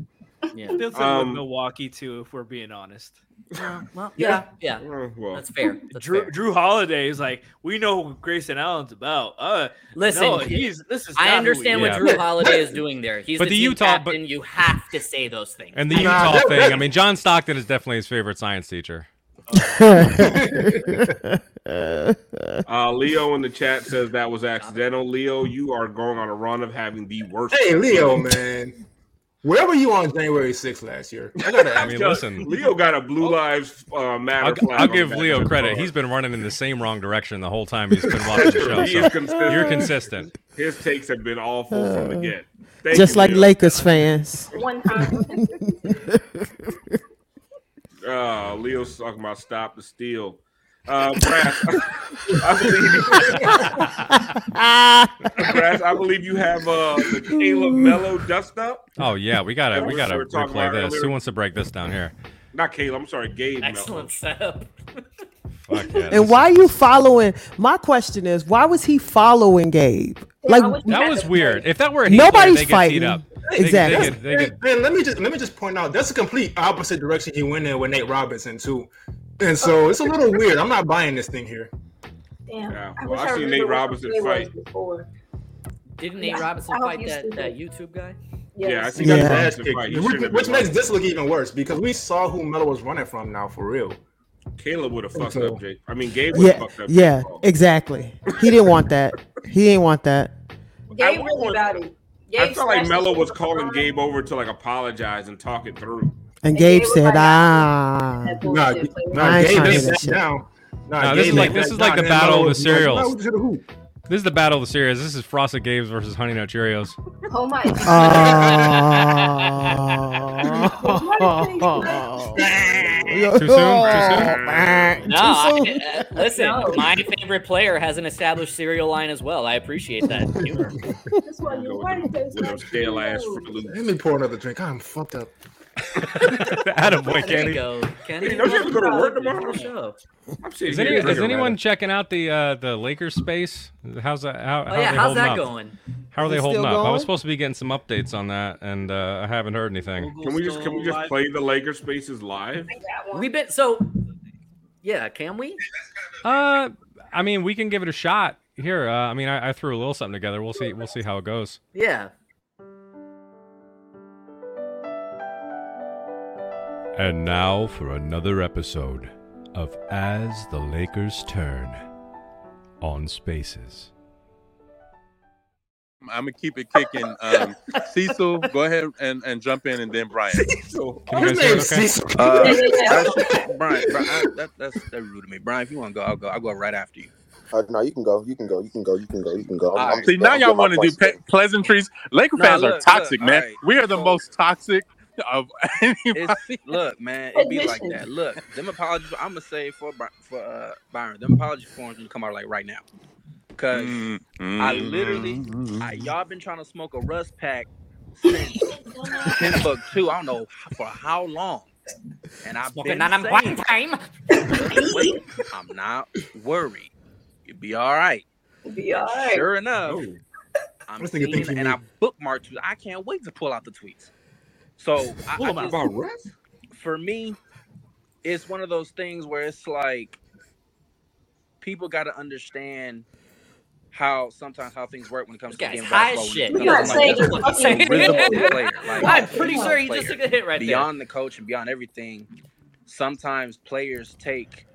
Yeah, Still fit Um, with Milwaukee too, if we're being honest. Well, yeah, yeah. well, That's fair. That's Jrue fair. Jrue Holiday is like, we know who Grayson Allen's about. Uh, Listen, no, he's this is. I understand what what is. Jrue Holiday is doing there. He's But the, the team Utah- captain. You have to say those things. And the Utah thing. I mean, John Stockton is definitely his favorite science teacher. Uh, Leo in the chat says that was accidental. Leo, you are going on a run of having the worst. Hey, Leo, man, where were you on January 6th last year? I gotta I mean, you. listen. Leo got a Blue Lives uh, Matter. I'll, flag I'll give Leo credit. He's been running in the same wrong direction the whole time he's been watching the show. He So is consistent. you're consistent. His takes have been awful from the get. Thank Just you, like Leo. Lakers fans. One time. Uh, Leo's talking about stop the steal. Uh, Brass, I believe. Brass, I believe you have uh, the Caleb Melo dust up. Oh yeah, we gotta we gotta what we were talking replay this. earlier. Who wants to break this down here? Not Caleb. I'm sorry, Gabe. Melo. Excellent setup. Fuck yeah. And why are you following? My question is, why was he following Gabe? Like That was weird. If that were a Nobody's player, fighting. Get up. They- Exactly. They, get, they get, Man, let me just let me just point out that's a complete opposite direction he went in with Nate Robinson too, and so it's a little weird. I'm not buying this thing here. Damn. Yeah, well, I I seen Nate Robinson the play was fight. before. Didn't Nate I- Robinson fight that, that. YouTube guy? Yeah, I Yes. see that Yeah. Brass Which, fight. Which, which makes this look even worse because we saw who Melo was running from now for real. Caleb would have fucked So- up Jake. I mean, Gabe would have yeah, fucked up. yeah, Jake exactly. He didn't want that. He didn't want that. Gabe I really want- about it. I felt like smashed Melo was calling Gabe over to like apologize and talk it through. And And Gabe Gabe said, like, "Ah, That Nah, nah, Gabe trying to ain't back down. Nah, No, this Gabe is like- this back is like the battle of the cereals. "No, to the hoop." this is the battle of the series. This is Frosted Games versus Honey Nut Cheerios. Oh my oh, Too soon? Too soon? No, I, uh, listen, my favorite player has an established cereal line as well. I appreciate that humor. That's why you're with right. them- with them stale ass Fruit Loops. Let me pour another drink. I'm fucked up. Attaboy, There you Kenny. go. Kenny, Hey, don't you have to go to work welcome tomorrow? the show. I'm sitting Is, any, is anyone checking out the uh, the Lakers space? How's that? How, how Oh yeah, are they how's that up? going? How are they holding still up? I was supposed to be getting some updates on that, and uh, I haven't heard anything. Bull. Can we just can we just play the Lakers spaces live? We've been so. Yeah, can we? Uh, I mean, we can give it a shot. Here, uh, I mean, I, I threw a little something together. We'll see. We'll see how it goes. Yeah. And now for another episode of As the Lakers Turn on Spaces. I'm gonna keep it kicking. Um, Cecil, go ahead and, and jump in, and then Brian. Cecil. Can you guys hear it? Uh, that's- Brian, Brian I, that, that's that's rude to me. Brian, if you want to go, I'll go. I'll go right after you. Uh, no, you can go. You can go. You can go. You can go. You can go. I'm, I'm See, now I'm y'all want to do pe- pleasantries. Laker Nah, fans are toxic, look, man. alright. We are the So- most toxic of anybody. It's, look, man, it'd be like that. Look, them apologies. I'm gonna say for for uh, Byron, them apology forms gonna come out like right now, because Mm, I mm, literally, mm, I, y'all been trying to smoke a rust pack since Timbuktu. I don't know for how long, and I've Smoking been that on saying, one time. wait, I'm not worried. You'll be all right. Be all right. Sure enough, Oh. I'm This nigga seeing thinks he and I me. bookmarked you. I can't wait to pull out the tweets. So I, I just- About Russ? for me, it's one of those things where it's like people got to understand how sometimes how things work when it comes This to the guy's game high as basketball. shit. When it You're comes to, like, saying just you're the fucking rhythm player. Like, I'm pretty sure he just took a hit right there. beyond the coach and beyond everything. Sometimes players take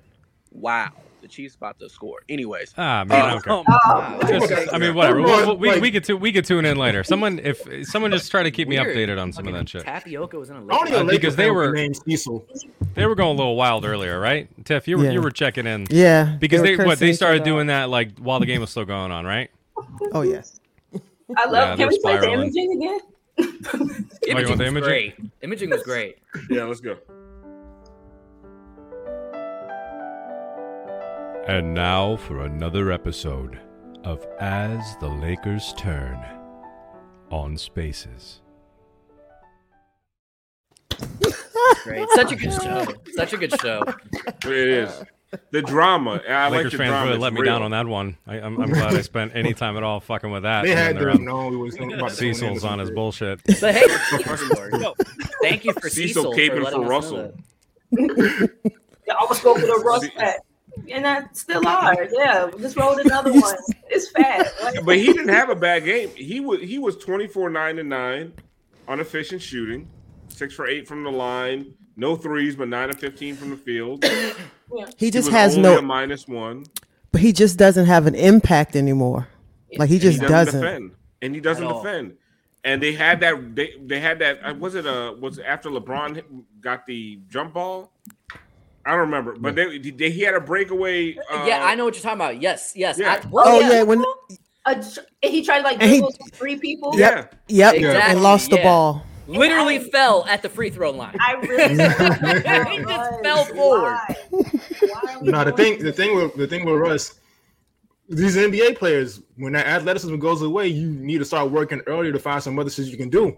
wow. The Chiefs about to score. Anyways, Ah, man, I don't care. um, Just- okay. I mean, whatever. Come We, we, we could tu- we could tune in later. Someone, if someone just try to keep me updated on some of that shit. Tapioca was in a I don't Lakers. Uh, because they were- the Cecil. They were going a little wild earlier, right? Tiff, you were Yeah. you were checking in. Yeah, Because were they what they started other out. doing that like while the game was still going on, right? Oh yes. I love. Yeah, can we play the imaging again? Oh, you want Imaging the was imaging? great. Imaging was great. Yeah, let's go. And now for another episode of As the Lakers Turn on Spaces. Great. Such a good show. Such a good show. It is. The drama. and I like Lakers the fans drama. really let me real. down on that one. I, I'm, I'm glad I spent any time at all fucking with that. They and had then they're to have known we was about to tune in Cecil's on his bullshit. But hey, yo, thank you for Cecil Cecil, caping for, for Russell. that. Yeah, I always go for the rust pack. And I still are. Yeah, just rolled another one. It's fat. Like, But he didn't have a bad game. He was he was 24 9 and 9 on efficient shooting, six for eight from the line, no threes, but nine of 15 from the field. He just was has only no, a minus one. but he just doesn't have an impact anymore. Like he And just he doesn't. defend, and he doesn't defend. And they had that. They they had that. uh, Was it uh Was it after LeBron got the jump ball? I don't remember, but they, they he had a breakaway. Uh, yeah, I know what you're talking about. Yes, yes. Yeah. I, Oh yeah, when a, he tried like he- three people. yep, yep, Exactly, and lost the ball. literally fell at the free throw line. I really he just fell forward. No, the thing, the thing with the thing with Russ, these NBA players, when that athleticism goes away, you need to start working earlier to find some other things you can do.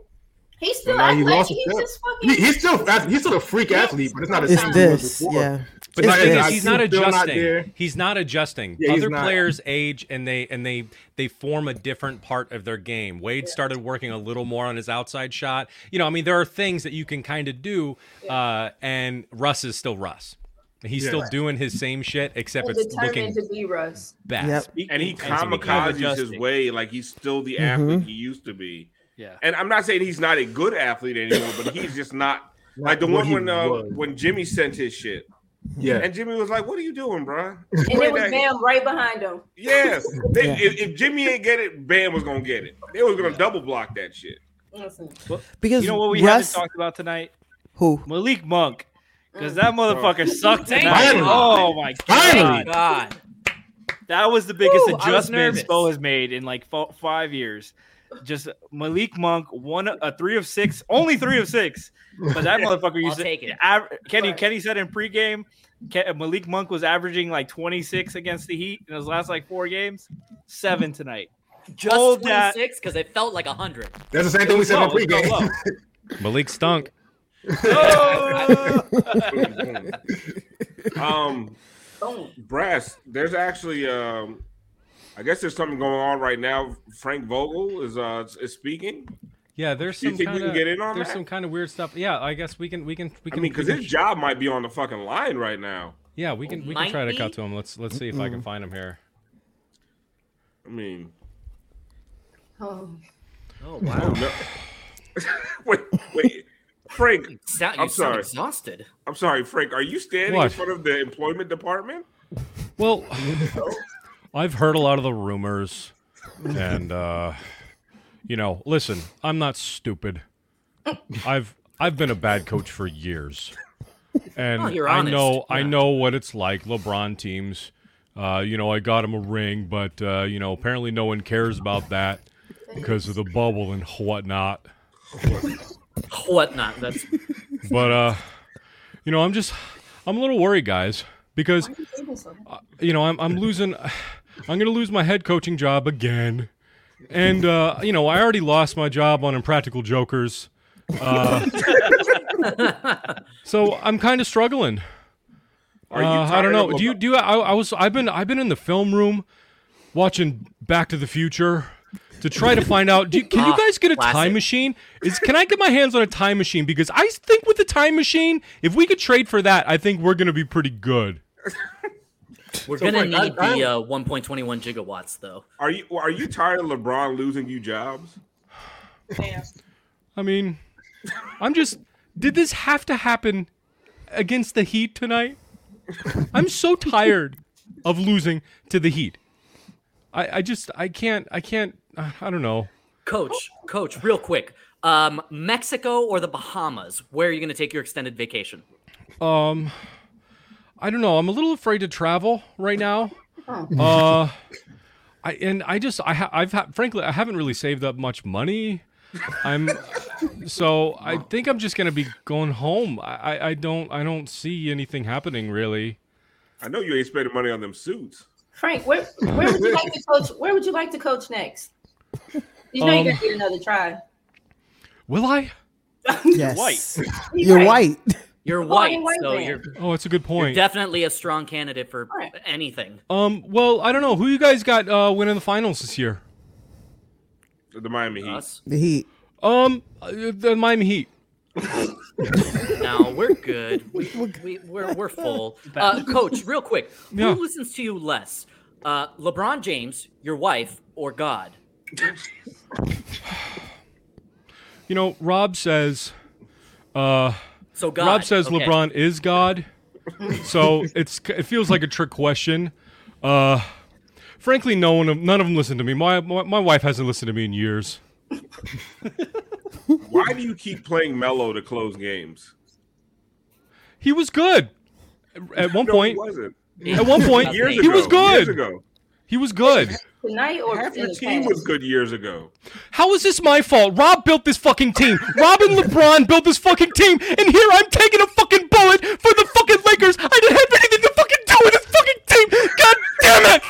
He's still now he lost He's just fucking. He, he's still he's still a freak athlete, but it's not the It's same as it was this, before. yeah. But It's the thing not- is, he's not adjusting. there. he's not adjusting. Yeah, Other not. players age and they and they they form a different part of their game. Wade started working a little more on his outside shot. You know, I mean, there are things that you can kind of do, uh, and Russ is still Russ. He's Yeah. still doing his same shit, except and it's looking to be Russ. best. and he Speaking kamikazes his way like he's still the Mhm. athlete he used to be. Yeah. And I'm not saying he's not a good athlete anymore, but he's just not like the what one when uh, was. when Jimmy sent his shit. Yeah. And Jimmy was like, "What are you doing, bro?" And it was Bam right behind him. Yes. They, Yeah. if, if Jimmy ain't get it, Bam was gonna get it. They was gonna double block that shit. Listen. Because You know what we Russ, haven't talked about tonight? who? Malik Monk. Because that motherfucker sucked tonight. you. Oh my Finally. god. God. That was the biggest Woo, I was adjustment. Spo has made in like fo- five years. Just Malik Monk, one a three of six, only three of six. But that motherfucker I'll used to take it. av- Kenny. Kenny said in pregame, Ke- Malik Monk was averaging like 26 against the Heat in his last like four games. Seven tonight. Just Hold 26 because it felt like 100. That's the same thing we said in Low, it's pregame. Malik stunk. um, Boom. Brass, there's actually um, I guess there's something going on right now. Frank Vogel is uh is speaking. Yeah, there's You some think we kind can of get in on there's that? some kind of weird stuff. Yeah, I guess we can we can we can. I mean, because his job might be on the fucking line right now. yeah, we can we can Might try to cut to him. Let's let's see if I can find him here. I mean, Oh. Oh, oh, wow. no. wait, wait, Frank. Sound, you I'm sound sorry. exhausted. I'm sorry, Frank. Are you standing What? in front of the employment department? Well, I've heard a lot of the rumors, and uh, you know, listen, I'm not stupid. I've I've been a bad coach for years, and Oh, you're I know I know what it's like. LeBron teams, uh, you know, I got him a ring, but uh, you know, apparently no one cares about that because of the bubble and whatnot. Whatnot. That's But uh, you know, I'm just I'm a little worried, guys, because uh, you know I'm I'm losing. I'm gonna lose my head coaching job again, and uh, you know I already lost my job on Impractical Jokers. Uh, so I'm kind of struggling. Are you Uh, I don't know. Do you do you, I, I was I've been I've been in the film room watching Back to the Future to try to find out. Do you, can you Ah, guys get a classic. time machine? Is can I get my hands on a time machine? Because I think with the time machine, if we could trade for that, I think we're gonna be pretty good. we're So, gonna Frank, I- need the uh, 1.21 gigawatts though. Are you are you tired of LeBron losing you jobs? I mean, I'm just. Did this have to happen against the Heat tonight? I'm so tired of losing to the Heat. I, I just I can't I can't I I don't know. Coach, coach, real quick. Um, Mexico or the Bahamas? Where are you gonna take your extended vacation? Um, I don't know. I'm a little afraid to travel right now. Oh. Uh, I and I just I ha- I've ha- frankly I haven't really saved up much money. I'm so I think I'm just gonna be going home. I, I I don't I don't see anything happening really. I know you ain't spending money on them suits. Frank, where where would you like to coach? Where would you like to coach next? You know Um, you're gonna get another try. Will I? Yes. White. You're white. You're Oh, white, you're white so man. you're Oh, it's a good you're point. definitely a strong candidate for anything. Um, well, I don't know who you guys got uh, winning the finals this year. The Miami Heat. The Heat. Um, uh, the Miami Heat. No, we're good. We, we, we're, we're full. Uh, Coach, real quick, Yeah. who listens to you less? Uh, LeBron James, your wife, or God? You know, Rob says. Uh, So God, Rob says okay. LeBron is God. so it's it feels like a trick question. Uh, frankly, no one, of- none of them listen to me. My, my my wife hasn't listened to me in years. Why do you keep playing Melo to close games? He was good at one No, point. he wasn't. At one point, Years he was good. years ago. He was good tonight or half team was good years ago. How is this my fault? Rob built this fucking team. Rob and LeBron built this fucking team, and here I'm taking a fucking bullet for the fucking Lakers. I didn't have anything to fucking do with this fucking team. God damn it!